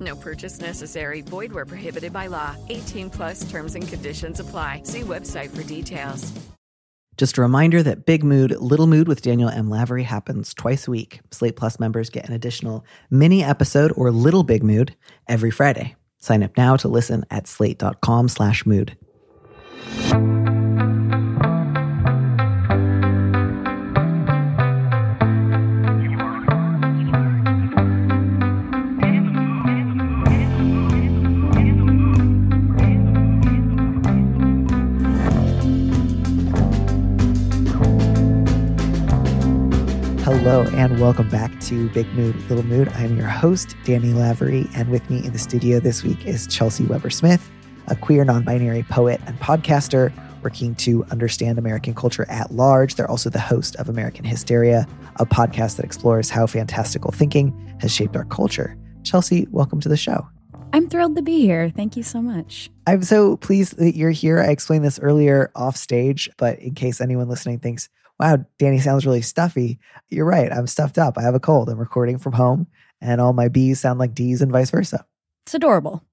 No purchase necessary. Void where prohibited by law. 18 plus terms and conditions apply. See website for details. Just a reminder that Big Mood, Little Mood with Daniel M. Lavery happens twice a week. Slate Plus members get an additional mini episode or Little Big Mood every Friday. Sign up now to listen at slate.com slash mood. Hello and welcome back to Big Mood, Little Mood. I'm your host, Danny Lavery, and with me in the studio this week is Chelsey Weber Smith, a queer non binary poet and podcaster working to understand American culture at large. They're also the host of American Hysteria, a podcast that explores how fantastical thinking has shaped our culture. Chelsey, welcome to the show. I'm thrilled to be here. Thank you so much. I'm so pleased that you're here. I explained this earlier off stage, but in case anyone listening thinks, wow, Danny sounds really stuffy. You're right. I'm stuffed up. I have a cold. I'm recording from home, and all my B's sound like D's and vice versa. It's adorable.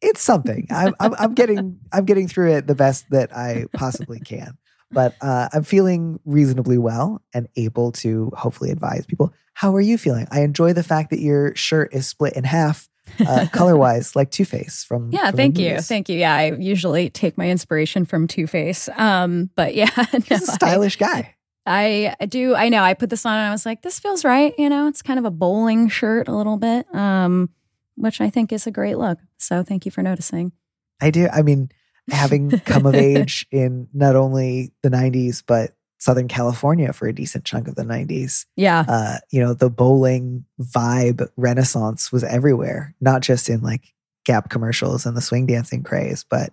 It's something. I'm, I'm, I'm getting I'm getting through it the best that I possibly can. But uh, I'm feeling reasonably well and able to hopefully advise people. How are you feeling? I enjoy the fact that your shirt is split in half uh, color wise, like Two Face from. Yeah, from thank you, thank you. Yeah, I usually take my inspiration from Two Face. Um, but yeah, no, he's a stylish guy. I, I do. I know. I put this on and I was like, this feels right. You know, it's kind of a bowling shirt a little bit, um, which I think is a great look. So thank you for noticing. I do. I mean, having come of age in not only the 90s, but Southern California for a decent chunk of the 90s. Yeah. Uh, you know, the bowling vibe renaissance was everywhere, not just in like Gap commercials and the swing dancing craze, but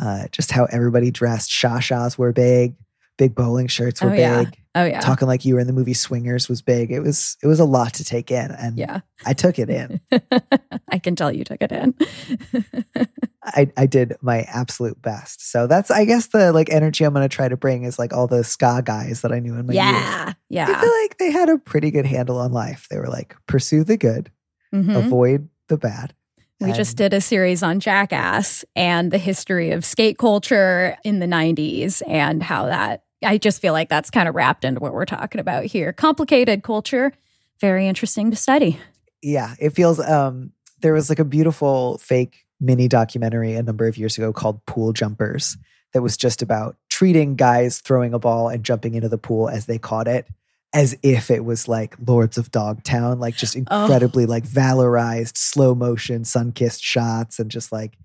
uh, just how everybody dressed. Shashas were big, big bowling shirts were oh, big. Yeah. Oh yeah. Talking like you were in the movie Swingers was big. It was it was a lot to take in, and yeah, I took it in. I can tell you took it in. I, I did my absolute best. So that's I guess the like energy I'm gonna try to bring is like all the ska guys that I knew in my yeah, youth. Yeah. I feel like they had a pretty good handle on life. They were like, pursue the good, Mhm. avoid the bad. We just did a series on Jackass and the history of skate culture in the 90s and how that, I just feel like that's kind of wrapped into what we're talking about here. Complicated culture, very interesting to study. yeah, it feels um there was like a beautiful fake mini documentary a number of years ago called Pool Jumpers that was just about treating guys throwing a ball and jumping into the pool as they caught it as if it was like Lords of Dogtown, like just Oh. incredibly like valorized slow motion sun-kissed shots and just like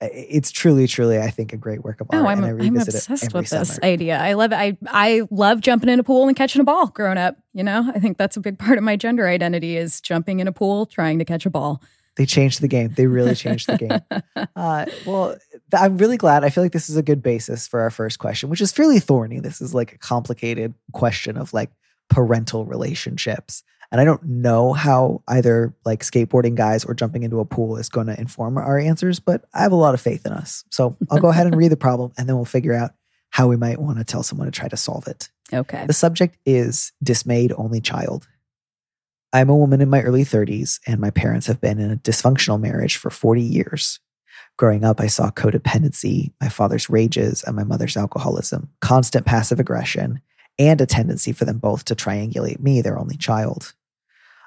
it's truly truly I think a great work of art Oh, I'm, I'm obsessed it with this summer. idea. I love it. I, I love jumping in a pool and catching a ball growing up. You know, I think that's a big part of my gender identity is jumping in a pool, trying to catch a ball. They changed the game. They really changed the game. Uh, well, I'm really glad. I feel like this is a good basis for our first question, which is fairly thorny. This is like a complicated question of like parental relationships. And I don't know how either like skateboarding guys or jumping into a pool is going to inform our answers, but I have a lot of faith in us. So I'll go ahead and read the problem and then we'll figure out how we might want to tell someone to try to solve it. Okay. The subject is dismayed only child. I'm a woman in my early 30s, and my parents have been in a dysfunctional marriage for 40 years. Growing up, I saw codependency, my father's rages, and my mother's alcoholism, constant passive aggression, and a tendency for them both to triangulate me, their only child.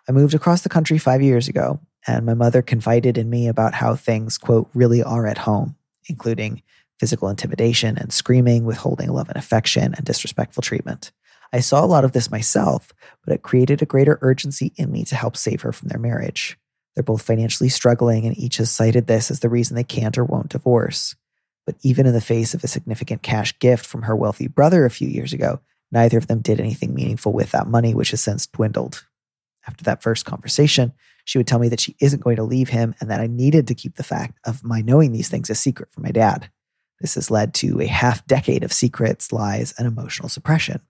I moved across the country five years ago, and my mother confided in me about how things, quote, really are at home, including physical intimidation and screaming, withholding love and affection, and disrespectful treatment. I saw a lot of this myself, but it created a greater urgency in me to help save her from their marriage. They're both financially struggling, and each has cited this as the reason they can't or won't divorce. But even in the face of a significant cash gift from her wealthy brother a few years ago, neither of them did anything meaningful with that money, which has since dwindled. After that first conversation, she would tell me that she isn't going to leave him and that I needed to keep the fact of my knowing these things a secret from my dad. This has led to a half decade of secrets, lies, and emotional suppression.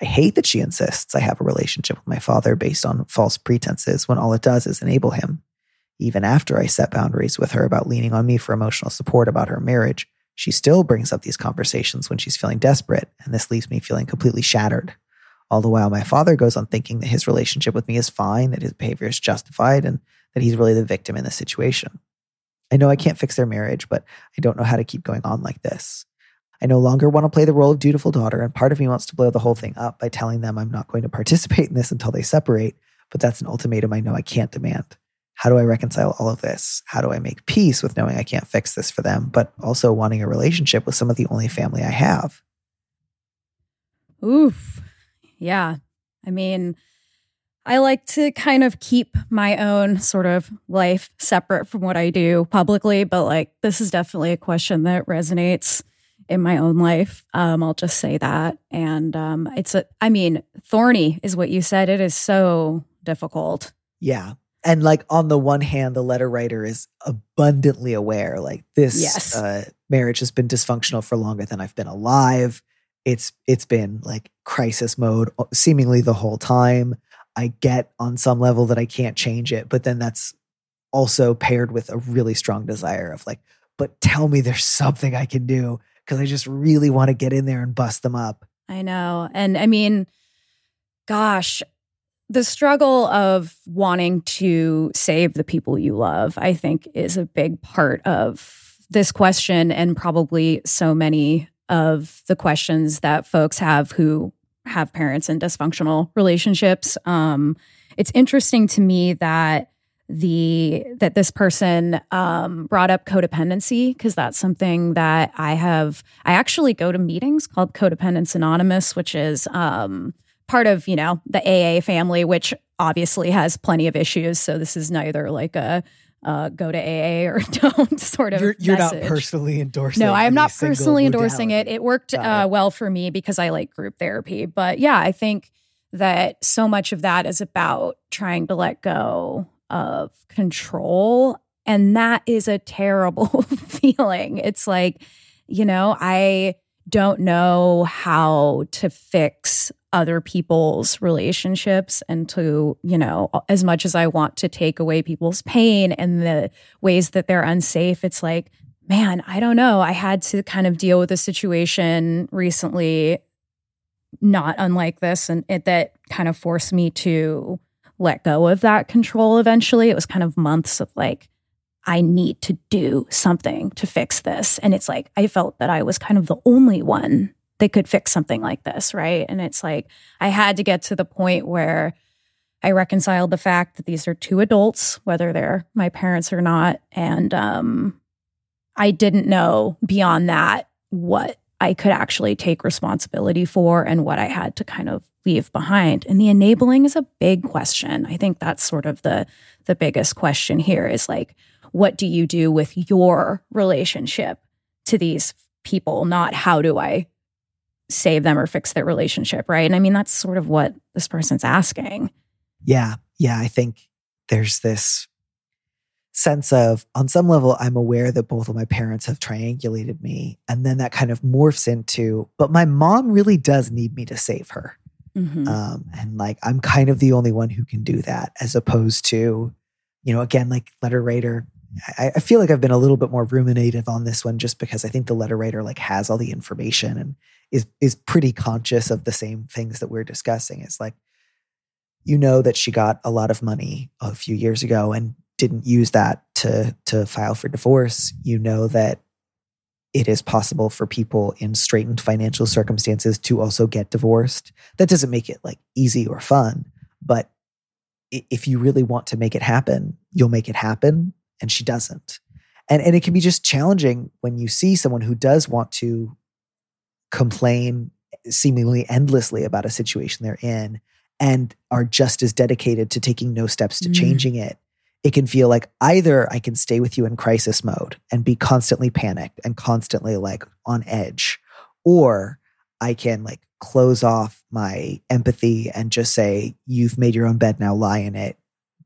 I hate that she insists I have a relationship with my father based on false pretenses when all it does is enable him. Even after I set boundaries with her about leaning on me for emotional support about her marriage, she still brings up these conversations when she's feeling desperate, and this leaves me feeling completely shattered. All the while, my father goes on thinking that his relationship with me is fine, that his behavior is justified, and that he's really the victim in this situation. I know I can't fix their marriage, but I don't know how to keep going on like this. I no longer want to play the role of dutiful daughter, and part of me wants to blow the whole thing up by telling them I'm not going to participate in this until they separate, but that's an ultimatum I know I can't demand. How do I reconcile all of this? How do I make peace with knowing I can't fix this for them, but also wanting a relationship with some of the only family I have? Oof. Yeah. I mean, I like to kind of keep my own sort of life separate from what I do publicly, but like this is definitely a question that resonates in my own life. Um, I'll just say that. And um, it's a, I mean, thorny is what you said. It is so difficult. Yeah and like on the one hand the letter writer is abundantly aware like this yes. uh, marriage has been dysfunctional for longer than i've been alive it's it's been like crisis mode uh, seemingly the whole time. I get on some level that i can't change it but then that's also paired with a really strong desire of like but tell me there's something i can do because i just really want to get in there and bust them up. I know and i mean gosh the struggle of wanting to save the people you love, I think, is a big part of this question and probably so many of the questions that folks have who have parents in dysfunctional relationships. Um, it's interesting to me that the that this person um, brought up codependency because that's something that I have. I actually go to meetings called Codependence Anonymous, which is um, part of, you know, the AA family, which obviously has plenty of issues. So this is neither like a uh, go to AA or don't sort of. You're, you're not personally endorsing. No, I am not personally endorsing it. It worked uh, well for me because I like group therapy. But yeah, I think that so much of that is about trying to let go of control. And that is a terrible feeling. It's like, you know, I don't know how to fix other people's relationships and to, you know, as much as I want to take away people's pain and the ways that they're unsafe, it's like, man, I don't know. I had to kind of deal with a situation recently, not unlike this, and it, that kind of forced me to let go of that control eventually. It was kind of months of like, I need to do something to fix this. And it's like, I felt that I was kind of the only one that could fix something like this. Right. And it's like, I had to get to the point where I reconciled the fact that these are two adults, whether they're my parents or not. And um, I didn't know beyond that what I could actually take responsibility for and what I had to kind of leave behind. And the enabling is a big question. I think that's sort of the the biggest question here is like what do you do with your relationship to these people, not how do I save them or fix their relationship, right? And I mean, that's sort of what this person's asking. Yeah. Yeah. I think there's this sense of, on some level, I'm aware that both of my parents have triangulated me. And then that kind of morphs into, but my mom really does need me to save her. Mm-hmm. Um, and like, I'm kind of the only one who can do that, as opposed to, you know, again, like letter writer I, I, feel like I've been a little bit more ruminative on this one just because I think the letter writer like has all the information and is is pretty conscious of the same things that we're discussing. It's like you know that she got a lot of money a few years ago and didn't use that to to file for divorce. You know that it is possible for people in straitened financial circumstances to also get divorced. That doesn't make it like easy or fun, but if you really want to make it happen, you'll make it happen and she doesn't. And and it can be just challenging when you see someone who does want to complain seemingly endlessly about a situation they're in and are just as dedicated to taking no steps to mm. changing it. It can feel like either I can stay with you in crisis mode and be constantly panicked and constantly like on edge, or I can like close off my empathy and just say, You've made your own bed, now lie in it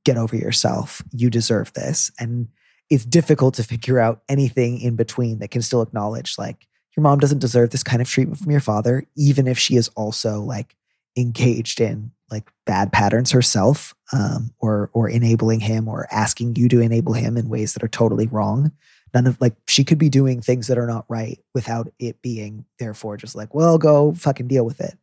get over yourself. You deserve this. And it's difficult to figure out anything in between that can still acknowledge, like, your mom doesn't deserve this kind of treatment from your father, even if she is also like engaged in like bad patterns herself, um, or or enabling him or asking you to enable him in ways that are totally wrong. None of like she could be doing things that are not right without it being therefore just like, well, go fucking deal with it.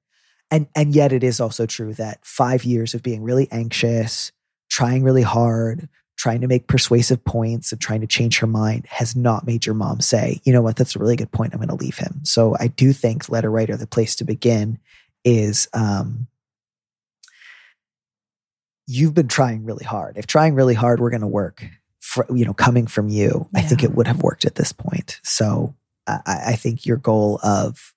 And and yet it is also true that five years of being really anxious, trying really hard, trying to make persuasive points and trying to change her mind has not made your mom say, you know what, that's a really good point. I'm going to leave him. So I do think letter writer, the place to begin is um, you've been trying really hard. If trying really hard were going to work, for, you know, coming from you, yeah. I think it would have worked at this point. So I, I think your goal of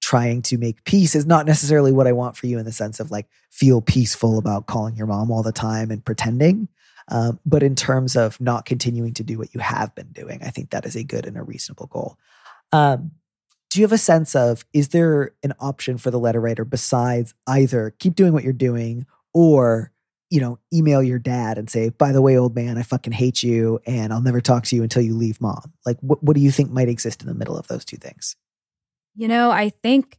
trying to make peace is not necessarily what I want for you in the sense of like feel peaceful about calling your mom all the time and pretending. Um, but in terms of not continuing to do what you have been doing, I think that is a good and a reasonable goal. Um, do you have a sense of is there an option for the letter writer besides either keep doing what you're doing or you know email your dad and say by the way old man i fucking hate you and i'll never talk to you until you leave mom like what, what do you think might exist in the middle of those two things you know i think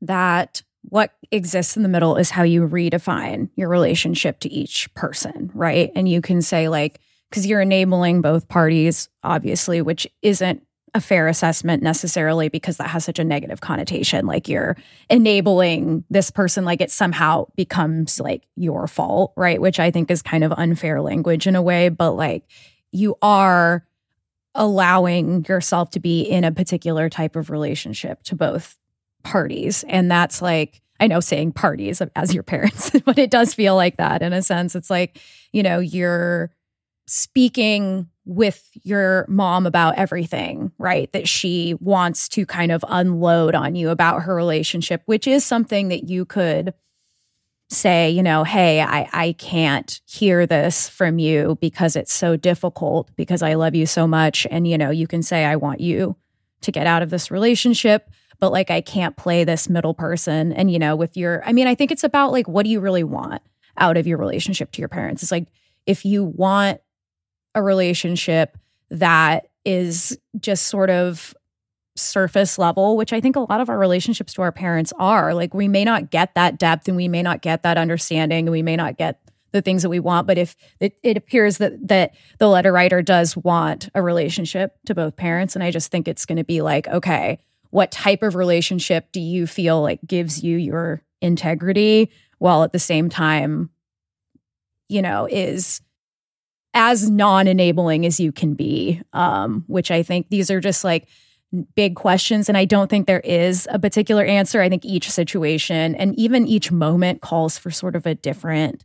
that what exists in the middle is how you redefine your relationship to each person, right? And you can say, like, because you're enabling both parties, obviously, which isn't a fair assessment necessarily because that has such a negative connotation. Like you're enabling this person, like it somehow becomes like your fault, right? Which I think is kind of unfair language in a way, but like you are allowing yourself to be in a particular type of relationship to both parties. And that's like, I know saying parties as your parents, but it does feel like that in a sense. It's like, you know, you're speaking with your mom about everything, right? That she wants to kind of unload on you about her relationship, which is something that you could say, you know, hey, I, I can't hear this from you because it's so difficult because I love you so much. And, you know, you can say, I want you to get out of this relationship but like I can't play this middle person. And, you know, with your, I mean, I think it's about like, what do you really want out of your relationship to your parents? It's like, if you want a relationship that is just sort of surface level, which I think a lot of our relationships to our parents are. Like we may not get that depth and we may not get that understanding and we may not get the things that we want. But if it, it appears that that the letter writer does want a relationship to both parents, and I just think it's going to be like, okay, what type of relationship do you feel like gives you your integrity while at the same time you know is as non-enabling as you can be? Um, which i think these are just like big questions and i don't think there is a particular answer. I think each situation and even each moment calls for sort of a different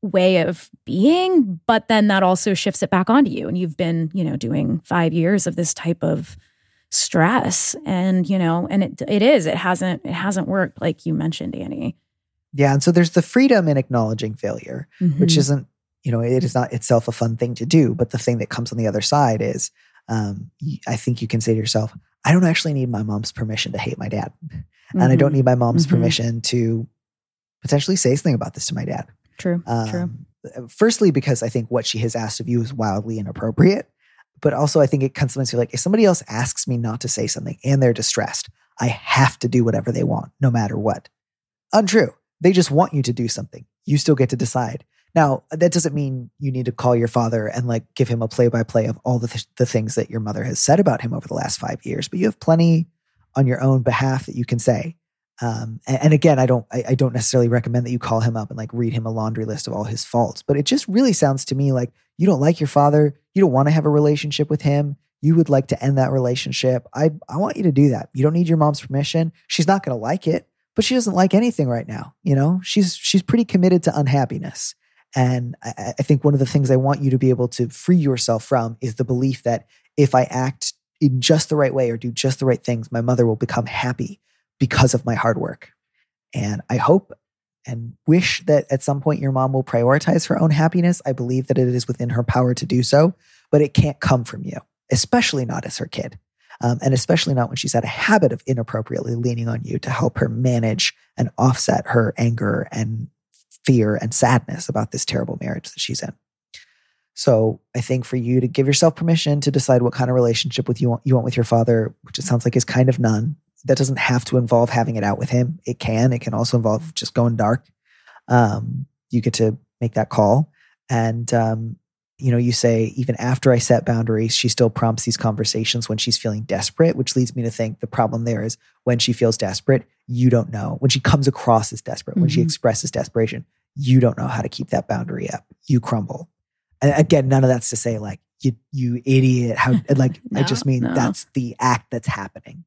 way of being but then that also shifts it back onto you and you've been you know doing 5 years of this type of stress and you know and it it is it hasn't it hasn't worked like you mentioned Annie yeah and so there's the freedom in acknowledging failure mm-hmm. which isn't you know it is not itself a fun thing to do but the thing that comes on the other side is um, I think you can say to yourself I don't actually need my mom's permission to hate my dad mm-hmm. and I don't mm-hmm. need my mom's mm-hmm. permission to potentially say something about this to my dad true um, true firstly because I think what she has asked of you is wildly inappropriate but also, I think it comes to like if somebody else asks me not to say something and they're distressed, I have to do whatever they want, no matter what. Untrue. They just want you to do something. You still get to decide. Now, that doesn't mean you need to call your father and like give him a play by play of all the, th- the things that your mother has said about him over the last five years, but you have plenty on your own behalf that you can say. Um, and, and, again, I don't, I, I, don't necessarily recommend that you call him up and like read him a laundry list of all his faults, but it just really sounds to me like you don't like your father. You don't want to have a relationship with him. You would like to end that relationship. I, I want you to do that. You don't need your mom's permission. She's not going to like it, but she doesn't like anything right now. You know, she's, she's pretty committed to unhappiness. And I, I think one of the things I want you to be able to free yourself from is the belief that if I act in just the right way or do just the right things, my mother will become happy because of my hard work. And I hope and wish that at some point your mom will prioritize her own happiness. I believe that it is within her power to do so, but it can't come from you, especially not as her kid. Um, and especially not when she's had a habit of inappropriately leaning on you to help her manage and offset her anger and fear and sadness about this terrible marriage that she's in. So I think for you to give yourself permission to decide what kind of relationship with you want, you want with your father, which it sounds like is kind of none. That doesn't have to involve having it out with him. It can. It can also involve just going dark. Um, you get to make that call, and um, you know, you say, even after I set boundaries, she still prompts these conversations when she's feeling desperate, which leads me to think the problem there is when she feels desperate, you don't know. When she comes across as desperate, mm-hmm. when she mm-hmm. expresses desperation, you don't know how to keep that boundary up. You crumble. And again, none of that's to say like, you, you idiot. How, like, no, I just mean no. that's the act that's happening.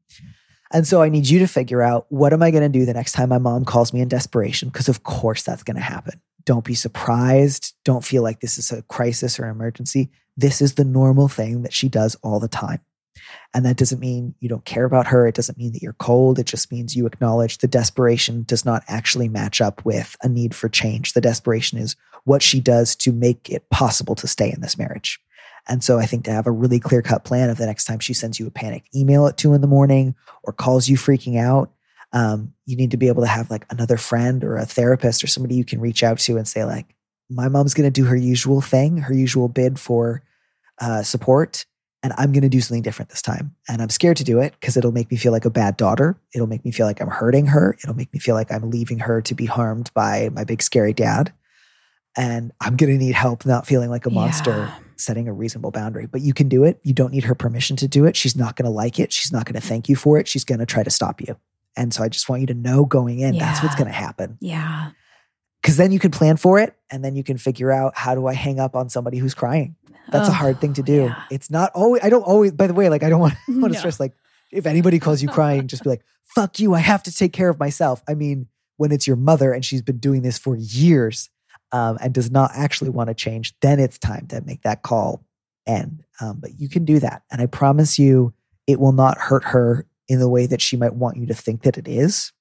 And so I need you to figure out what am I going to do the next time my mom calls me in desperation? Because of course that's going to happen. Don't be surprised. Don't feel like this is a crisis or an emergency. This is the normal thing that she does all the time. And that doesn't mean you don't care about her. It doesn't mean that you're cold. It just means you acknowledge the desperation does not actually match up with a need for change. The desperation is what she does to make it possible to stay in this marriage. And so I think to have a really clear cut plan of the next time she sends you a panicked email at two in the morning or calls you freaking out, um, you need to be able to have like another friend or a therapist or somebody you can reach out to and say like my mom's going to do her usual thing her usual bid for uh, support and i'm going to do something different this time. And i'm scared to do it because it'll make me feel like a bad daughter. It'll make me feel like i'm hurting her. It'll make me feel like i'm leaving her to be harmed by my big scary dad. And i'm going to need help not feeling like a monster yeah. Setting a reasonable boundary but you can do it you don't need her permission to do it she's not going to like it she's not going to thank you for it she's going to try to stop you and so I just want you to know going in, yeah. that's what's going to happen. Yeah. Because then you can plan for it and then you can figure out how do I hang up on somebody who's crying. That's oh, a hard thing to do. Yeah. It's not always, I don't always, by the way, like I don't want, want to no. stress, like if anybody calls you crying, just be like, fuck you, I have to take care of myself. I mean, when it's your mother and she's been doing this for years um, and does not actually want to change, then it's time to make that call end. Um, but you can do that. And I promise you, it will not hurt her in the way that she might want you to think that it is.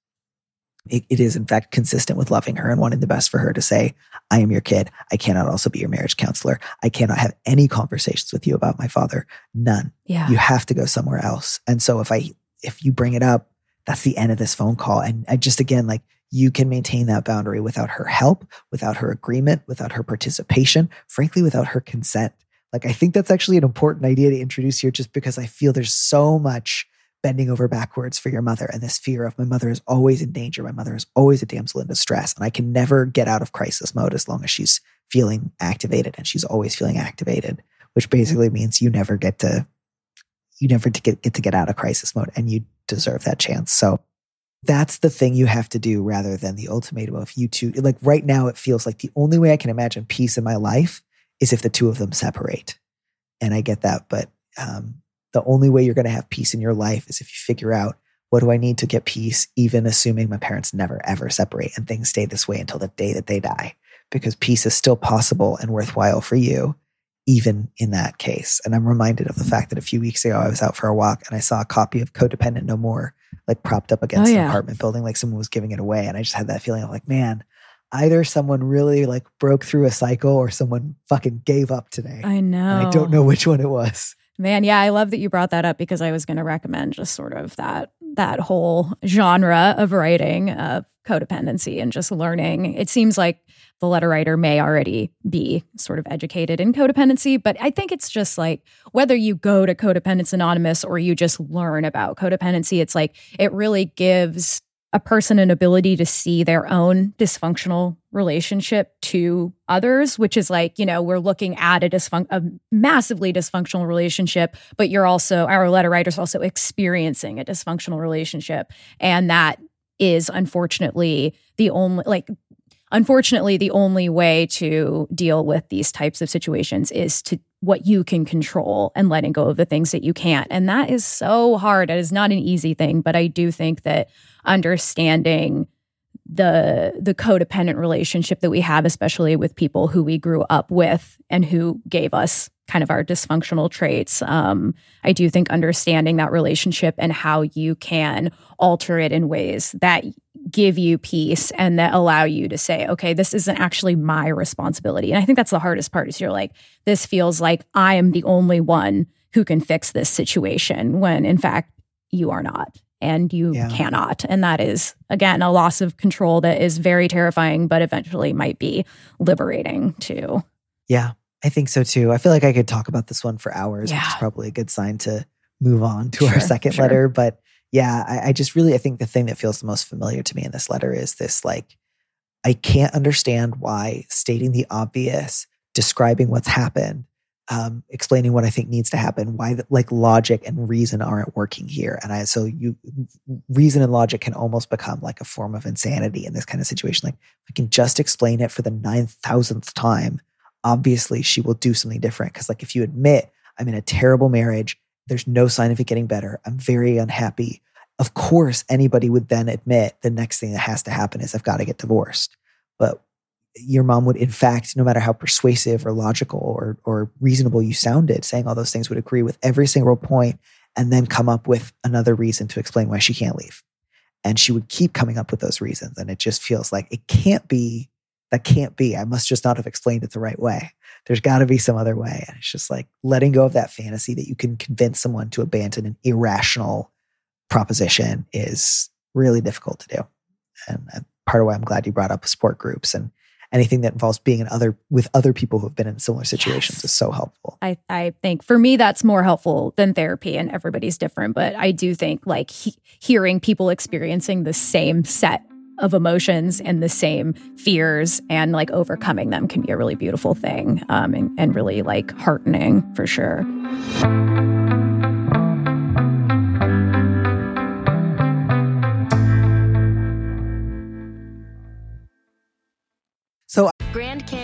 It, it is, in fact, consistent with loving her and wanting the best for her to say, I am your kid. I cannot also be your marriage counselor. I cannot have any conversations with you about my father. None. Yeah. You have to go somewhere else. And so if I, if you bring it up, that's the end of this phone call. And I just, again, like you can maintain that boundary without her help, without her agreement, without her participation, frankly, without her consent. Like, I think that's actually an important idea to introduce here just because I feel there's so much bending over backwards for your mother and this fear of my mother is always in danger. My mother is always a damsel in distress. And I can never get out of crisis mode as long as she's feeling activated and she's always feeling activated, which basically means you never get to, you never get, get to get out of crisis mode and you deserve that chance. So that's the thing you have to do rather than the ultimatum of you two. Like right now, it feels like the only way I can imagine peace in my life is if the two of them separate. And I get that, but um, the only way you're going to have peace in your life is if you figure out what do I need to get peace, even assuming my parents never ever separate and things stay this way until the day that they die, because peace is still possible and worthwhile for you, even in that case. And I'm reminded of the fact that a few weeks ago I was out for a walk and I saw a copy of Codependent No More, like propped up against oh, yeah. an apartment building, like someone was giving it away. And I just had that feeling of like, man, either someone really like broke through a cycle or someone fucking gave up today. I know. And I don't know which one it was. Man, yeah, I love that you brought that up because I was going to recommend just sort of that that whole genre of writing of codependency and just learning. It seems like the letter writer may already be sort of educated in codependency, but I think it's just like whether you go to Codependence Anonymous or you just learn about codependency, it's like it really gives a person an ability to see their own dysfunctional relationship to others, which is like, you know, we're looking at a dysfunct a massively dysfunctional relationship, but you're also our letter writers also experiencing a dysfunctional relationship. And that is unfortunately the only like unfortunately the only way to deal with these types of situations is to what you can control and letting go of the things that you can't. And that is so hard. It is not an easy thing, but I do think that understanding the the codependent relationship that we have especially with people who we grew up with and who gave us kind of our dysfunctional traits um, i do think understanding that relationship and how you can alter it in ways that give you peace and that allow you to say okay this isn't actually my responsibility and i think that's the hardest part is you're like this feels like i am the only one who can fix this situation when in fact you are not and you yeah. cannot. And that is, again, a loss of control that is very terrifying, but eventually might be liberating too. Yeah. I think so too. I feel like I could talk about this one for hours, which is probably a good sign to move on to our second sure. letter. But yeah, I, I just really I think the thing that feels the most familiar to me in this letter is this like I can't understand why stating the obvious, describing what's happened, um, explaining what I think needs to happen, why the, like logic and reason aren't working here. And I so you reason and logic can almost become like a form of insanity in this kind of situation. Like I can just explain it for the nine thousandth time. Obviously, she will do something different. Because like if you admit I'm in a terrible marriage, there's no sign of it getting better. I'm very unhappy. Of course, anybody would then admit the next thing that has to happen is I've got to get divorced. But your mom would, in fact, no matter how persuasive or logical or or reasonable you sounded, saying all those things would agree with every single point and then come up with another reason to explain why she can't leave. And she would keep coming up with those reasons. And it just feels like it can't be, that can't be. I must just not have explained it the right way. There's got to be some other way. And it's just like letting go of that fantasy that you can convince someone to abandon an irrational proposition is really difficult to do. And part of why I'm glad you brought up support groups and anything that involves being in other with other people who have been in similar situations Yes. is so helpful. I, I think for me that's more helpful than therapy and everybody's different but i do think like he- hearing people experiencing the same set of emotions and the same fears and like overcoming them can be a really beautiful thing um, and, and really like heartening for sure. So Grand Canyon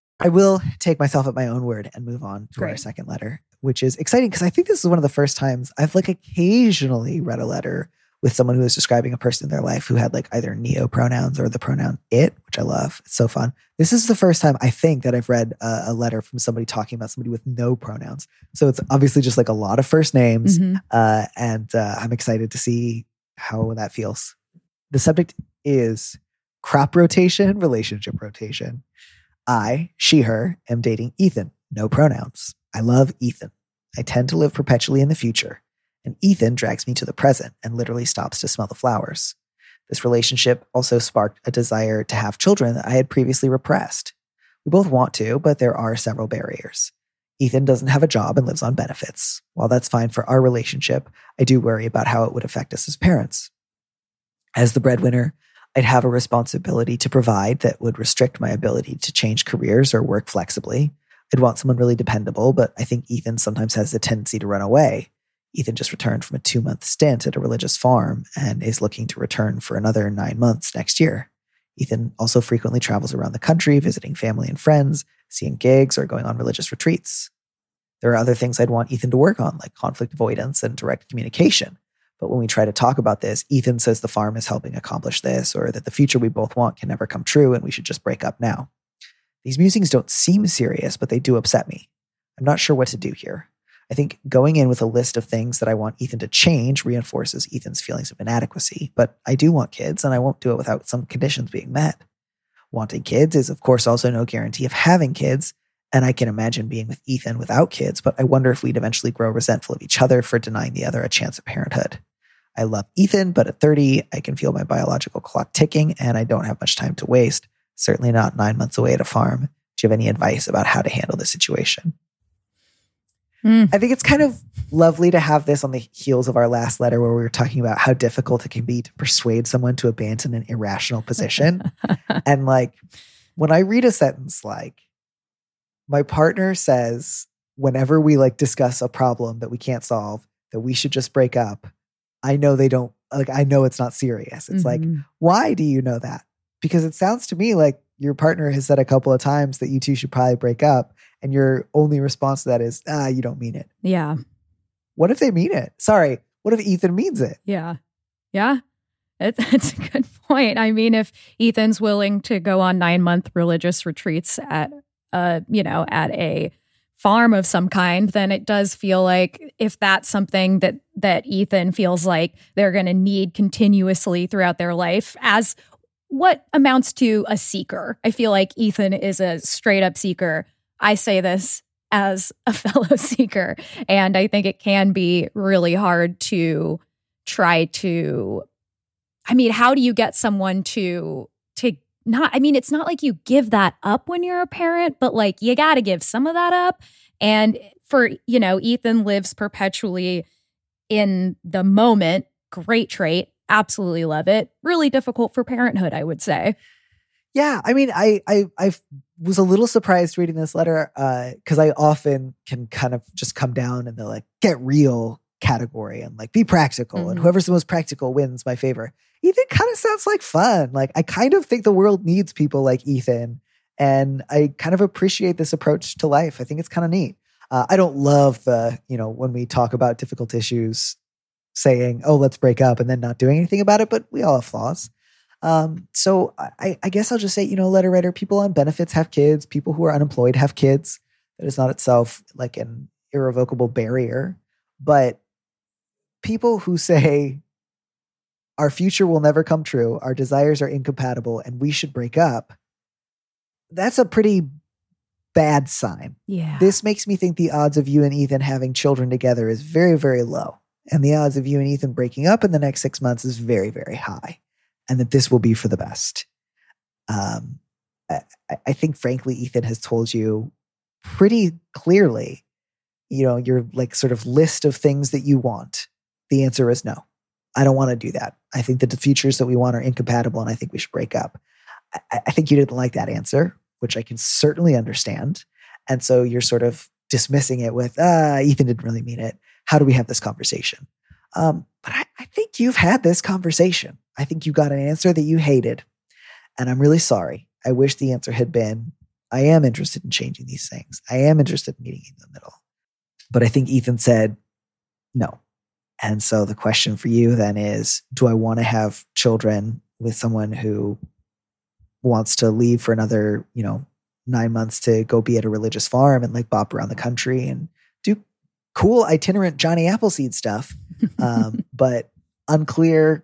I will take myself at my own word and move on to our second letter, which is exciting because I think this is one of the first times I've like occasionally read a letter with someone who was describing a person in their life who had like either neo pronouns or the pronoun it, which I love. It's so fun. This is the first time I think that I've read a, a letter from somebody talking about somebody with no pronouns. So it's obviously just like a lot of first names. Mhm. Uh, and uh, I'm excited to see how that feels. The subject is crop rotation, relationship rotation. I, she, her, am dating Ethan. No pronouns. I love Ethan. I tend to live perpetually in the future, and Ethan drags me to the present and literally stops to smell the flowers. This relationship also sparked a desire to have children that I had previously repressed. We both want to, but there are several barriers. Ethan doesn't have a job and lives on benefits. While that's fine for our relationship, I do worry about how it would affect us as parents. As the breadwinner, I'd have a responsibility to provide that would restrict my ability to change careers or work flexibly. I'd want someone really dependable, but I think Ethan sometimes has the tendency to run away. Ethan just returned from a two month stint at a religious farm and is looking to return for another nine months next year. Ethan also frequently travels around the country, visiting family and friends, seeing gigs, or going on religious retreats. There are other things I'd want Ethan to work on, like conflict avoidance and direct communication. But when we try to talk about this, Ethan says the farm is helping accomplish this, or that the future we both want can never come true and we should just break up now. These musings don't seem serious, but they do upset me. I'm not sure what to do here. I think going in with a list of things that I want Ethan to change reinforces Ethan's feelings of inadequacy, but I do want kids and I won't do it without some conditions being met. Wanting kids is, of course, also no guarantee of having kids, and I can imagine being with Ethan without kids, but I wonder if we'd eventually grow resentful of each other for denying the other a chance at parenthood. I love Ethan, but at 30, I can feel my biological clock ticking and I don't have much time to waste, certainly not nine months away at a farm. Do you have any advice about how to handle the situation? Mm. I think it's kind of lovely to have this on the heels of our last letter where we were talking about how difficult it can be to persuade someone to abandon an irrational position. and like when I read a sentence like, my partner says, whenever we like discuss a problem that we can't solve, that we should just break up, I know they don't like, I know it's not serious. It's like, Mhm. why do you know that? Because it sounds to me like your partner has said a couple of times that you two should probably break up. And your only response to that is, ah, you don't mean it. yeah What if they mean it? Sorry. What if Ethan means it? Yeah. Yeah. It, that's a good point. I mean, if Ethan's willing to go on nine month religious retreats at, uh, you know, at a farm of some kind, then it does feel like if that's something that that Ethan feels like they're going to need continuously throughout their life as what amounts to a seeker. I feel like Ethan is a straight up seeker. I say this as a fellow seeker, and I think it can be really hard to try to I mean, how do you get someone to to not I mean, it's not like you give that up when you're a parent, but like you got to give some of that up. And for, you know, Ethan lives perpetually in the moment. Great trait. Absolutely love it. Really difficult for parenthood, I would say. Yeah, I mean, I I I was a little surprised reading this letter because uh, I often can kind of just come down and the like get real category and like be practical mm-hmm. and whoever's the most practical wins my favor. Ethan kind of sounds like fun. Like I kind of think the world needs people like Ethan, and I kind of appreciate this approach to life. I think it's kind of neat. Uh, I don't love the you know when we talk about difficult issues, saying oh let's break up and then not doing anything about it. But we all have flaws. Um, so I, I guess I'll just say you know letter writer people on benefits have kids. People who are unemployed have kids. That is not itself like an irrevocable barrier, but people who say our future will never come true, our desires are incompatible, and we should break up, that's a pretty bad sign. Yeah. This makes me think the odds of you and Ethan having children together is very, very low. And the odds of you and Ethan breaking up in the next six months is very, very high. And that this will be for the best. Um, I, I think, frankly, Ethan has told you pretty clearly, you know, your like sort of list of things that you want. The answer is no. I don't want to do that. I think that the futures that we want are incompatible and I think we should break up. I, I think you didn't like that answer, which I can certainly understand. And so you're sort of dismissing it with, ah, Ethan didn't really mean it. How do we have this conversation? Um, but I, I think you've had this conversation. I think you got an answer that you hated. And I'm really sorry. I wish the answer had been, I am interested in changing these things. I am interested in meeting in the middle. But I think Ethan said, no, and so the question for you then is do I want to have children with someone who wants to leave for another, you know, nine months to go be at a religious farm and like bop around the country and do cool itinerant Johnny Appleseed stuff, um, but unclear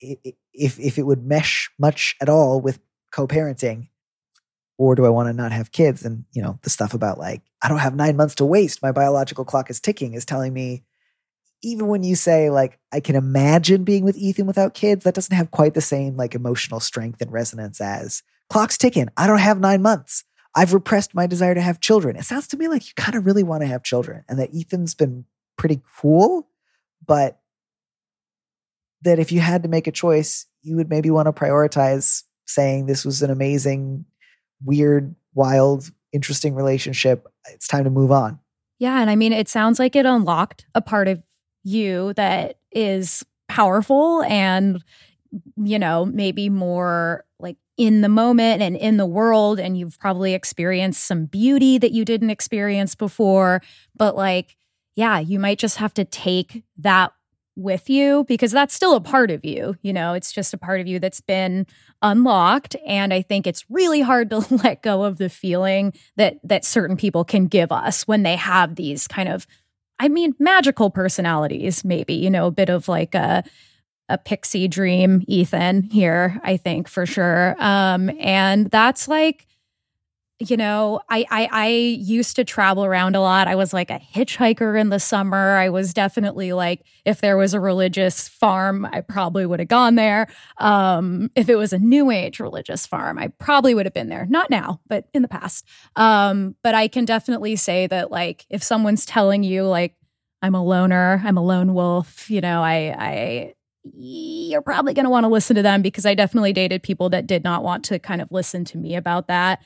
if if it would mesh much at all with co-parenting or do I want to not have kids? And you know, the stuff about like, I don't have nine months to waste. My biological clock is ticking is telling me even when you say like I can imagine being with Ethan without kids, that doesn't have quite the same like emotional strength and resonance as clock's ticking. I don't have nine months. I've repressed my desire to have children. It sounds to me like you kind of really want to have children and that Ethan's been pretty cool, but that if you had to make a choice, you would maybe want to prioritize saying this was an amazing, weird, wild, interesting relationship. It's time to move on. Yeah. And I mean, it sounds like it unlocked a part of you that is powerful and you know maybe more like in the moment and in the world and you've probably experienced some beauty that you didn't experience before. But like yeah you might just have to take that with you because that's still a part of you you know? It's just a part of you that's been unlocked. And i think it's really hard to let go of the feeling that that certain people can give us when they have these kind of I mean, magical personalities, maybe, you know, a bit of like a, a pixie dream Ethan here, I think for sure. Um, and that's like, you know, I, I I used to travel around a lot. I was like a hitchhiker in the summer. I was definitely like, if there was a religious farm, I probably would have gone there. Um, if it was a new age religious farm, I probably would have been there. Not now, but in the past. Um, but I can definitely say that like if someone's telling you like I'm a loner, I'm a lone wolf, you know, I I you're probably going to want to listen to them because I definitely dated people that did not want to kind of listen to me about that.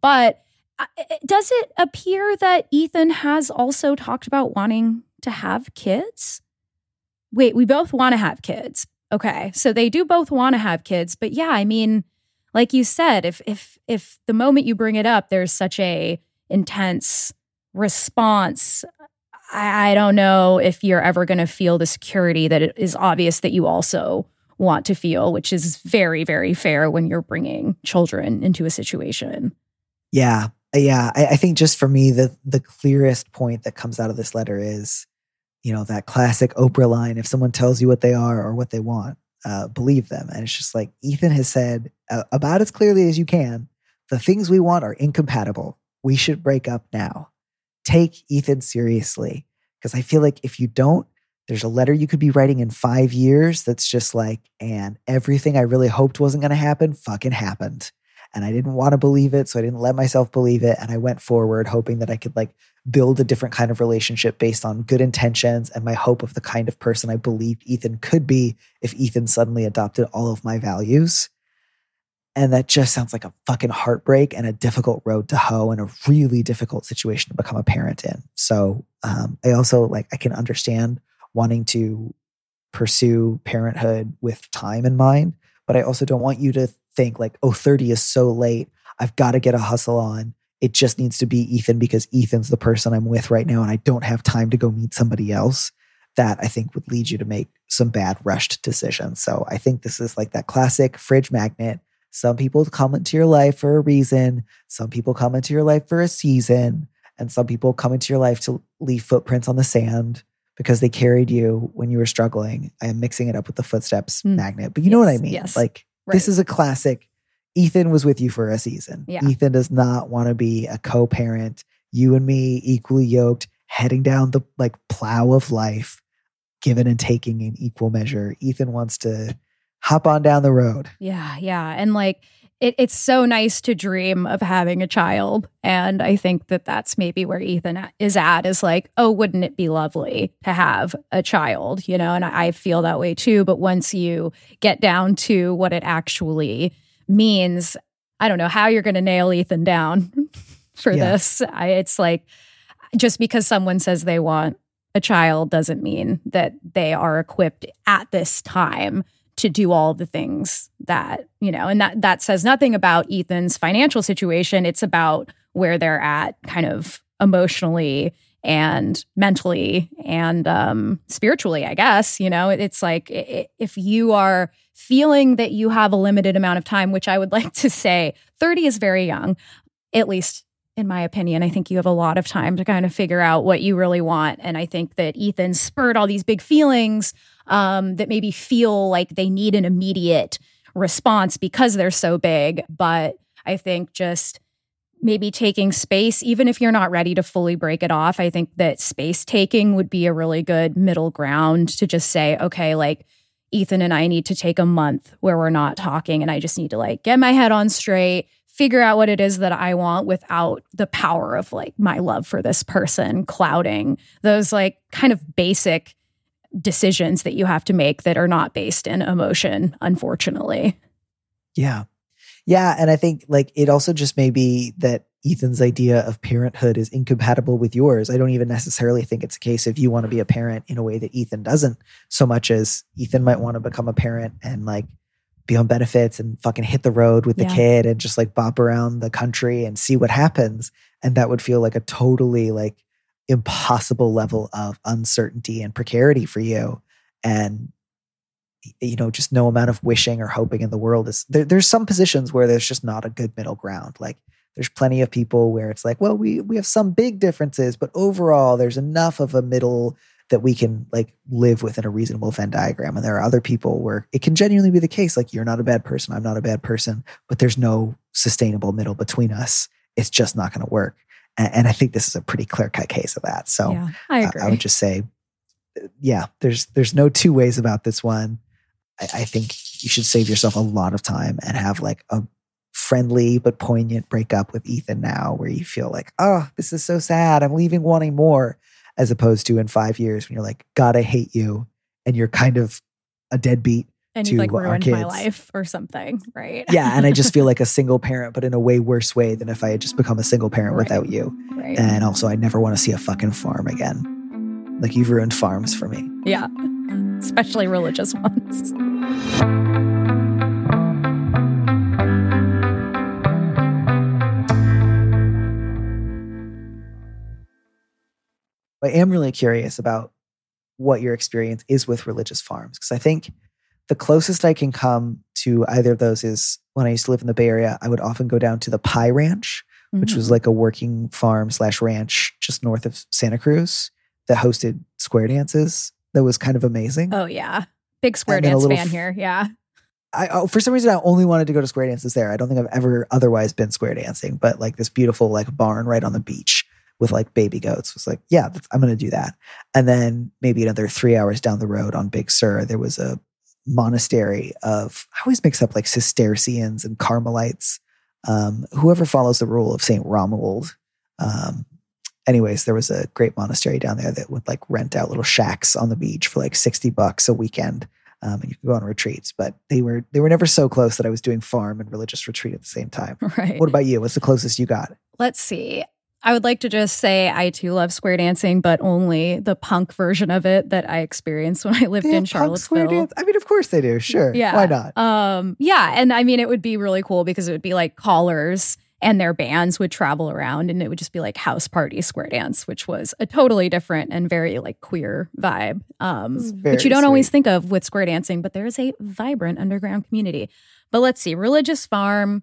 But uh, does it appear that Ethan has also talked about wanting to have kids? Wait, we both want to have kids. Okay. So they do both want to have kids, but yeah, I mean, like you said, if if if the moment you bring it up there's such a intense response, I, I don't know if you're ever going to feel the security that it is obvious that you also want to feel, which is very, very fair when you're bringing children into a situation. Yeah. yeah, I, I think just for me, the the clearest point that comes out of this letter is, you know, that classic Oprah line: "If someone tells you what they are or what they want, uh, believe them." And it's just like Ethan has said uh, about as clearly as you can: the things we want are incompatible. We should break up now. Take Ethan seriously, because I feel like if you don't, there's a letter you could be writing in five years that's just like, and everything I really hoped wasn't going to happen fucking happened and I didn't want to believe it. So I didn't let myself believe it. And I went forward hoping that I could like build a different kind of relationship based on good intentions and my hope of the kind of person I believed Ethan could be if Ethan suddenly adopted all of my values. And that just sounds like a fucking heartbreak and a difficult road to hoe and a really difficult situation to become a parent in. So um, I also like, I can understand wanting to pursue parenthood with time in mind, but I also don't want you to think like, oh, 30 is so late. I've got to get a hustle on. It just needs to be Ethan because Ethan's the person I'm with right now and I don't have time to go meet somebody else. That I think would lead you to make some bad rushed decisions. So I think this is like that classic fridge magnet. Some people come into your life for a reason, some people come into your life for a season, and some people come into your life to leave footprints on the sand because they carried you when you were struggling. I am mixing it up with the footsteps mm. magnet, but you yes, know what I mean? Yes. Like Right. This is a classic. Ethan was with you for a season. Yeah. Ethan does not want to be a co-parent. You and me equally yoked, heading down the like plow of life, given and taking in equal measure. Ethan wants to hop on down the road. Yeah, yeah. And like it, it's so nice to dream of having a child. And I think that that's maybe where Ethan is at is like, oh, wouldn't it be lovely to have a child? You know, and I feel that way too. But once you get down to what it actually means, I don't know how you're going to nail Ethan down for yeah. this. I, it's like just because someone says they want a child doesn't mean that they are equipped at this time to do all the things that, you know, and that that says nothing about Ethan's financial situation. It's about where they're at kind of emotionally and mentally and um, spiritually, I guess. You know, it's like if you are feeling that you have a limited amount of time, which I would like to say 30 is very young, at least in my opinion. I think you have a lot of time to kind of figure out what you really want. And I think that Ethan spurred all these big feelings um, that maybe feel like they need an immediate response because they're so big. But I think just maybe taking space, even if you're not ready to fully break it off, I think that space taking would be a really good middle ground to just say, okay, like, Ethan and I need to take a month where we're not talking and I just need to like get my head on straight, figure out what it is that I want without the power of like my love for this person clouding those like kind of basic decisions that you have to make that are not based in emotion, unfortunately. Yeah. Yeah. And I think like it also just may be that Ethan's idea of parenthood is incompatible with yours. I don't even necessarily think it's a case if you want to be a parent in a way that Ethan doesn't, so much as Ethan might want to become a parent and like be on benefits and fucking hit the road with the yeah. kid and just like bop around the country and see what happens. And that would feel like a totally like impossible level of uncertainty and precarity for you. And you know just no amount of wishing or hoping in the world is there, there's some positions where there's just not a good middle ground. Like there's plenty of people where it's like well we we have some big differences but overall there's enough of a middle that we can like live within a reasonable venn diagram. And there are other people where it can genuinely be the case like you're not a bad person i'm not a bad person but there's no sustainable middle between us. It's just not going to work and, and I think this is a pretty clear cut case of that. So yeah, I agree. Uh, I would just say, yeah, there's there's no two ways about this one. I, I think you should save yourself a lot of time and have like a friendly but poignant breakup with Ethan now, where you feel like, oh, this is so sad. I'm leaving wanting more, as opposed to in five years when you're like, God, I hate you, and you're kind of a deadbeat and you like ruined my life or something, right? yeah, and I just feel like a single parent, but in a way worse way than if I had just become a single parent right. without you. Right. And also, I never want to see a fucking farm again. Like you've ruined farms for me. Yeah, especially religious ones. I am really curious about what your experience is with religious farms because I think the closest I can come to either of those is when I used to live in the Bay Area, I would often go down to the Pie Ranch, which was Mm. like a working farm slash ranch just north of Santa Cruz that hosted square dances. That was kind of amazing. Oh yeah, big square And then a dance fan f- here. Yeah. I oh, for some reason I only wanted to go to square dances there. I don't think I've ever otherwise been square dancing, but like this beautiful like barn right on the beach with like baby goats was like, yeah, that's, I'm going to do that. And then maybe another three hours down the road on Big Sur, there was a monastery of I always mix up like Cistercians and Carmelites. Um, whoever follows the rule of Saint Romuald. Um, anyways, there was a great monastery down there that would like rent out little shacks on the beach for like sixty bucks a weekend um, and you could go on retreats. But they were they were never so close that I was doing farm and religious retreat at the same time. Right. What about you? What's the closest you got? Let's see. I would like to just say I too love square dancing, but only the punk version of it that I experienced when I lived They in have punk square Charlottesville. I mean, of course they do. Sure. Yeah. Why not? Um, yeah, and I mean, it would be really cool because it would be like callers and their bands would travel around, and it would just be like house party square dance, which was a totally different and very like queer vibe, um, which you don't always think of with square dancing. But there is a vibrant underground community. But let's see, religious farm.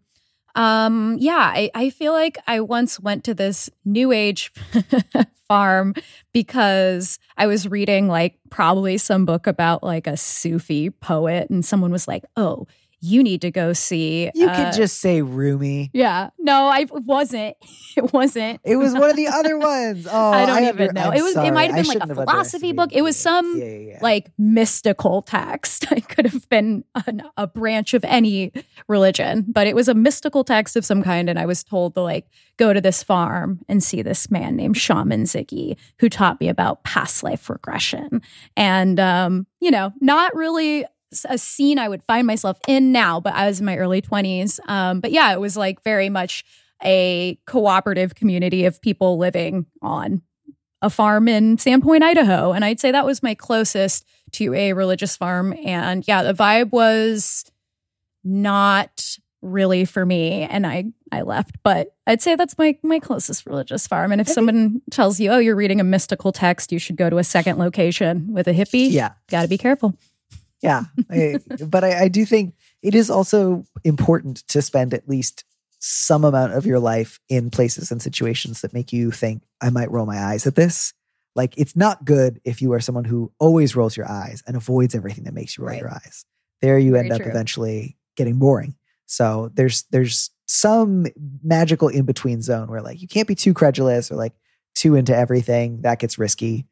Um, yeah, I, I feel like I once went to this new age farm because I was reading like probably some book about like a Sufi poet, and someone was like, "Oh, you need to go see." You uh, could just say Rumi. yeah. No, I wasn't. It wasn't. It was one of the other ones. Oh, I don't under- even know. I'm It was- it might have I been like a philosophy book. It was some. Yeah, yeah, yeah. like mystical text. It could have been an, a branch of any religion, but it was a mystical text of some kind. And I was told to like go to this farm and see this man named Shaman Ziggy who taught me about past life regression. And, um, you know, not really a scene I would find myself in now, but I was in my early 20s. Um, but yeah, it was like very much a cooperative community of people living on a farm in Sandpoint, Idaho. And I'd say that was my closest to a religious farm. And yeah, the vibe was not really for me and I I left but I'd say that's my my closest religious farm and if someone tells you oh you're reading a mystical text you should go to a second location with a hippie yeah. got to be careful Yeah. I- but I, I do think it is also important to spend at least some amount of your life in places and situations that make you think, I might roll my eyes at this. Like, it's not good if you are someone who always rolls your eyes and avoids everything that makes you roll Right. your eyes. There you Very end up true. eventually getting boring. So there's there's some magical in between zone where like you can't be too credulous or like too into everything. That gets risky.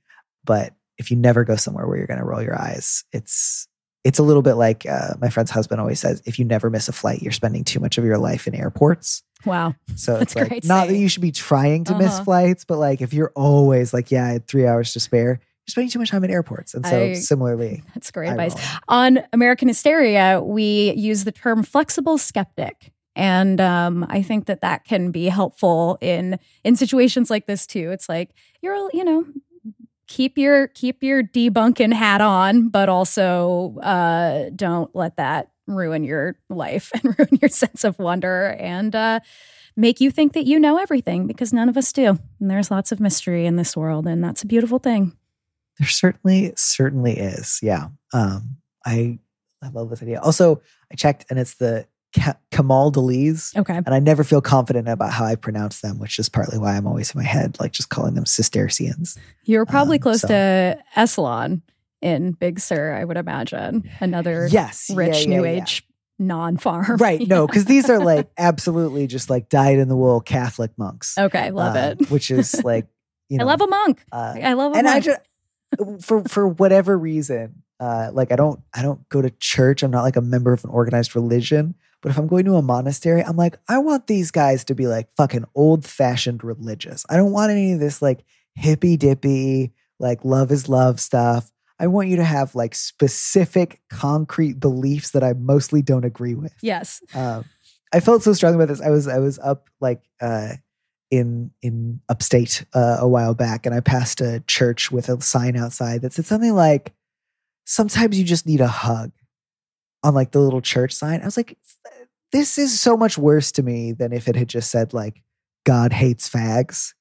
But if you never go somewhere where you're going to roll your eyes, it's it's a little bit like uh, my friend's husband always says: if you never miss a flight, you're spending too much of your life in airports. wow So That's it's like great not that you should be trying to miss Uh-huh. flights, but like if you're always like, yeah, I had three hours to spare, you're spending too much time in airports. And so I- similarly, that's great advice on American Hysteria, we use the term flexible skeptic. And um, I think that that can be helpful in in situations like this too. It's like you're, you know, keep your keep your debunking hat on, but also uh, don't let that ruin your life and ruin your sense of wonder and uh, make you think that you know everything because none of us do. And there's lots of mystery in this world, and that's a beautiful thing. There certainly, certainly is. Yeah. Um, I, I love this idea. Also, I checked and it's the Ka- Camaldolese. Okay. And I never feel confident about how I pronounce them, which is partly why I'm always in my head, like just calling them Cistercians. You're probably Um, close so- to Esalen in Big Sur, I would imagine. Another Yes. rich yeah, new yeah. age non farm. Right. No, because these are like absolutely just like dyed in the wool Catholic monks. Okay, love uh, it. Which is like, you know, I love a monk. uh, I love a and I just for for whatever reason, uh, like I don't I don't go to church. I'm not like a member of an organized religion. But if I'm going to a monastery, I'm like, I want these guys to be like fucking old fashioned religious. I don't want any of this like hippy dippy, like love is love stuff. I want you to have like specific concrete beliefs that I mostly don't agree with. yes. Um, I felt so strongly about this. I was I was up like uh, in in upstate uh, a while back, and I passed a church with a sign outside that said something like, "Sometimes you just need a hug." On like the little church sign, I was like, "This is so much worse to me than if it had just said like God hates fags."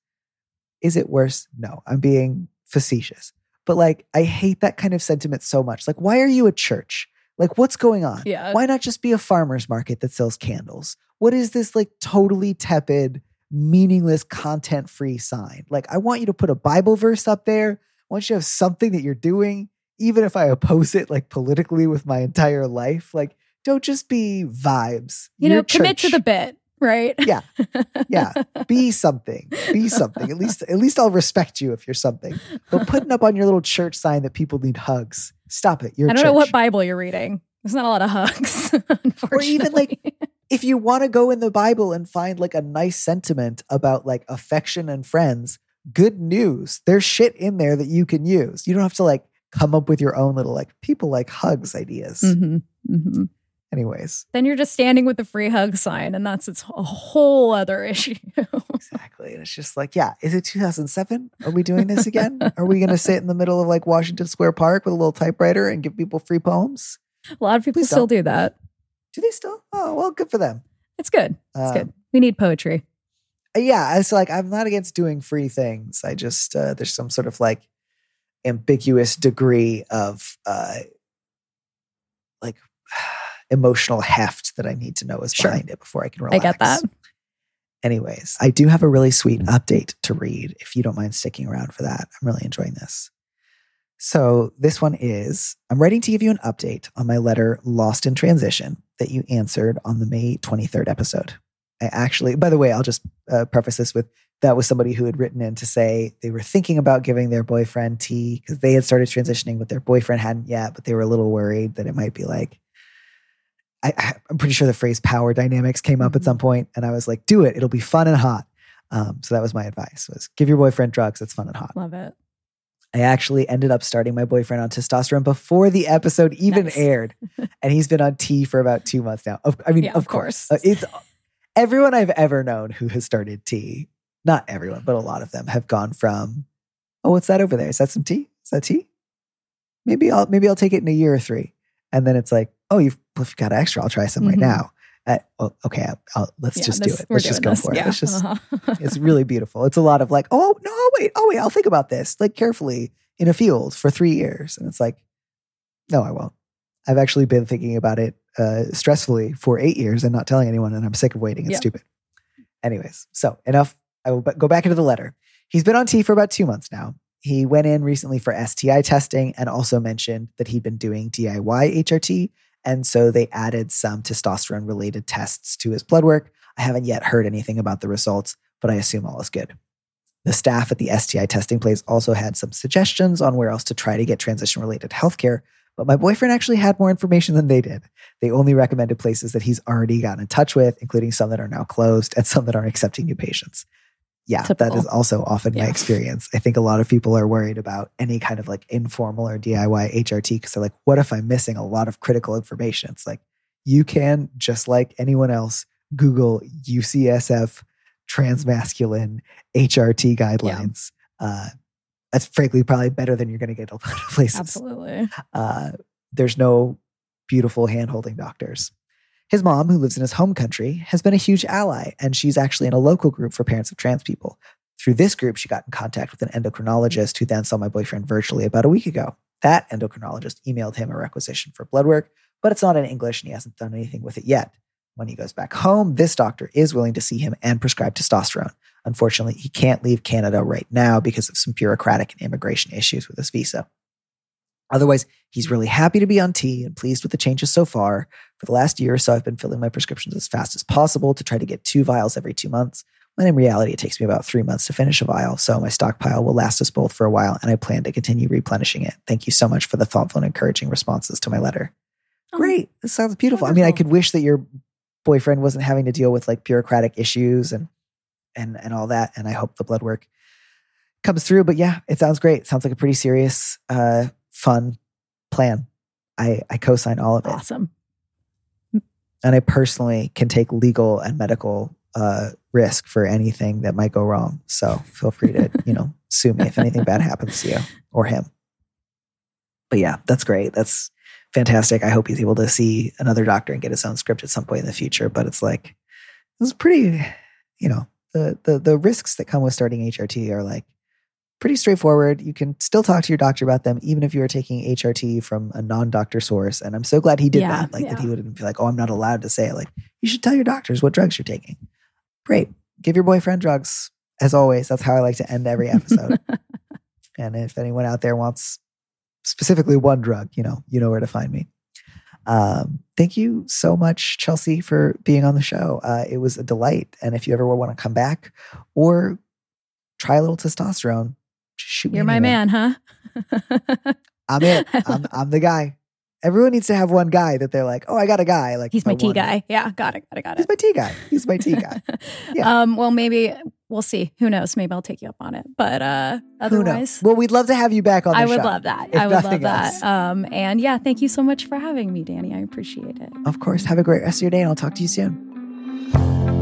Is it worse? No, I'm being facetious. But like, I hate that kind of sentiment so much. Like, why are you a church? Like, what's going on? Yeah. Why not just be a farmer's market that sells candles? What is this like totally tepid, meaningless content free sign. Like, I want you to put a Bible verse up there. I want you to have something that you're doing, even if I oppose it like politically with my entire life. Like, don't just be vibes. You Your know, commit to the bit, right? Yeah. Yeah. Be something. Be something. At least, at least I'll respect you if you're something. But putting up on your little church sign that people need hugs. Stop it. You're I don't know what. Bible you're reading. There's not a lot of hugs, Or even like if you want to go in the Bible and find like a nice sentiment about like affection and friends, good news. There's shit in there that you can use. You don't have to like come up with your own little like people like hugs ideas. Mhm, mhm. Anyways, Then you're just standing with the free hug sign, and that's its a whole other issue. exactly. And it's just like, yeah, is it 2007? Are we doing this again? Are we going to sit in the middle of like Washington Square Park with a little typewriter and give people free poems? a lot of people Please still don't. do that. Do they still? Oh, well, good for them. It's good. It's Um, good. We need poetry. Uh, yeah it's like i'm not against doing free things i just uh, there's some sort of like ambiguous degree of uh like emotional heft that i need to know is Sure. behind it before i can relax. I get that. anyways i do have a really sweet update to read if you don't mind sticking around for that i'm really enjoying this so this one is i'm writing to give you an update on my letter lost in transition that you answered on the may 23rd episode I actually, by the way, I'll just uh, preface this with that was somebody who had written in to say they were thinking about giving their boyfriend tea because they had started transitioning, but their boyfriend hadn't yet. But they were a little worried that it might be like, I, I'm pretty sure the phrase power dynamics came up at some point, and I was like, do it. It'll be fun and hot. Um, so that was my advice: was give your boyfriend drugs. It's fun and hot. Love it. I actually ended up starting my boyfriend on testosterone before the episode even Nice. aired, and he's been on T for about two months now. Of, I mean, Yeah, of of course, course. Uh, it's everyone I've ever known who has started T. Not everyone, but a lot of them have gone from, oh, what's that over there? Is that some tea? Is that tea? Maybe I'll maybe I'll take it in a year or three, and then it's like, oh, you've well, you've got extra, I'll try some right Mhm. now. Uh, oh, okay, I'll, I'll- let's Yeah, just this- do it. Let's just go this. for it. Yeah. Let's just Uh-huh. it's really beautiful. It's a lot of like, oh no, wait, oh wait, I'll think about this like carefully in a field for three years, and it's like, no, I won't. I've actually been thinking about it uh, stressfully for eight years and not telling anyone, and I'm sick of waiting. It's Yeah. stupid. Anyways, so enough. I will go back into the letter. He's been on T for about two months now. He went in recently for STI testing and also mentioned that he'd been doing DIY HRT. And so they added some testosterone related tests to his blood work. I haven't yet heard anything about the results, but I assume all is good. The staff at the STI testing place also had some suggestions on where else to try to get transition related healthcare, but my boyfriend actually had more information than they did. They only recommended places that he's already gotten in touch with, including some that are now closed and some that aren't accepting new patients. Yeah, that Typical. is also often my experience. I think a lot of people are worried about any kind of like informal or DIY HRT because they're like, what if I'm missing a lot of critical information? It's like, you can, just like anyone else, Google UCSF transmasculine HRT guidelines. Uh, that's frankly probably better than you're going to get a lot of places. Absolutely. Uh, there's no beautiful hand holding doctors. His mom, who lives in his home country, has been a huge ally, and she's actually in a local group for parents of trans people. Through this group, she got in contact with an endocrinologist who then saw my boyfriend virtually about a week ago. That endocrinologist emailed him a requisition for blood work, but it's not in English and he hasn't done anything with it yet. When he goes back home, this doctor is willing to see him and prescribe testosterone. Unfortunately, he can't leave Canada right now because of some bureaucratic and immigration issues with his visa. Otherwise, he's really happy to be on T and pleased with the changes so far. For the last year or so, I've been filling my prescriptions as fast as possible to try to get two vials every two months, when in reality, it takes me about three months to finish a vial. So my stockpile will last us both for a while, and I plan to continue replenishing it. Thank you so much for the thoughtful and encouraging responses to my letter. Oh, Great. This sounds beautiful. I mean, I could wish that your boyfriend wasn't having to deal with like bureaucratic issues and and and all that. And I hope the blood work comes through. But yeah, it sounds great. It sounds like a pretty serious, uh, fun plan. I I co-sign all of it, Awesome. and I personally can take legal and medical uh, risk for anything that might go wrong. So feel free to you know sue me if anything bad happens to you or him. But yeah, that's great. That's fantastic. I hope he's able to see another doctor and get his own script at some point in the future. But it's like it's pretty, you know, the the the risks that come with starting HRT are like pretty straightforward. You can still talk to your doctor about them, even if you are taking HRT from a non-doctor source. And I'm so glad he did Yeah, that. Like that he wouldn't be like, oh, I'm not allowed to say it. Like you should tell your doctors what drugs you're taking. Great. give your boyfriend drugs. As always, that's how I like to end every episode. and if anyone out there wants specifically one drug, you know, you know where to find me. Um, thank you so much, Chelsey, for being on the show. Uh, it was a delight. And if you ever want to come back or try a little testosterone, shoot You're my man, huh? I'm it. I'm, I'm the guy. Everyone needs to have one guy that they're like, oh, I got a guy. Like He's my tea guy. Yeah, got it, got it, got it. He's my tea guy. He's my tea guy. Yeah. Um, well, maybe we'll see. Who knows? Maybe I'll take you up on it. But uh, Who otherwise, knows? Well, we'd love to have you back on the show. I would show. love that. I would love that. Um, and yeah, thank you so much for having me, Danny. I appreciate it. Of course. Have a great rest of your day, and I'll talk to you soon.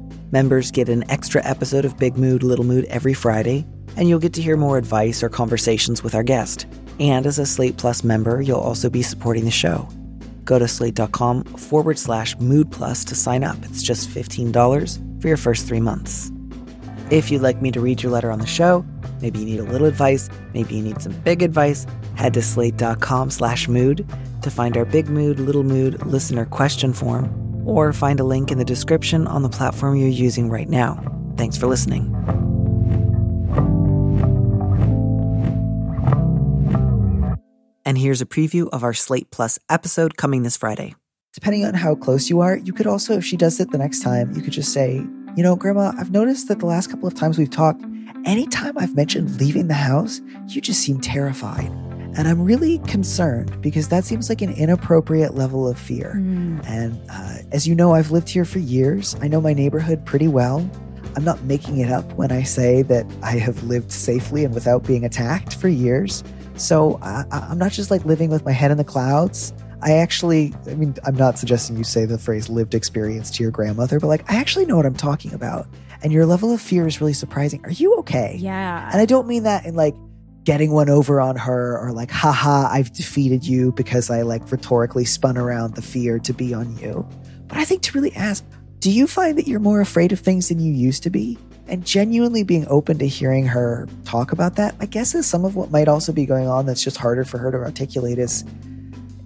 Members get an extra episode of Big Mood, Little Mood every Friday, and you'll get to hear more advice or conversations with our guest. And as a Slate Plus member, you'll also be supporting the show. Go to slate.com forward slash mood plus to sign up. It's just $15 for your first three months. If you'd like me to read your letter on the show, maybe you need a little advice, maybe you need some big advice, head to slate.com slash mood to find our big mood, little mood listener question form, or find a link in the description on the platform you're using right now. Thanks for listening. And here's a preview of our Slate Plus episode coming this Friday. Depending on how close you are, you could also, if she does it the next time, you could just say, you know, Grandma, I've noticed that the last couple of times we've talked, anytime I've mentioned leaving the house, you just seem terrified. And I'm really concerned because that seems like an inappropriate level of fear. And uh, as you know, I've lived here for years. I know my neighborhood pretty well. I'm not making it up when I say that I have lived safely and without being attacked for years. So I, I- I'm not just like living with my head in the clouds. I actually, I mean, I'm not suggesting you say the phrase lived experience to your grandmother, but like, I actually know what I'm talking about. And your level of fear is really surprising. Are you okay? Yeah. And I don't mean that in like getting one over on her or like, haha, I've defeated you because I like rhetorically spun around the fear to be on you. But I think to really ask, do you find that you're more afraid of things than you used to be? And genuinely being open to hearing her talk about that, I guess is some of what might also be going on that's just harder for her to articulate is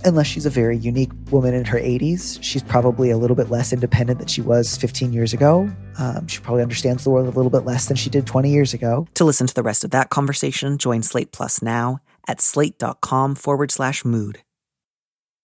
unless she's a very unique woman in her 80s, she's probably a little bit less independent than she was 15 years ago. Um, she probably understands the world a little bit less than she did 20 years ago. To listen to the rest of that conversation, join Slate Plus now at slate.com forward slash mood.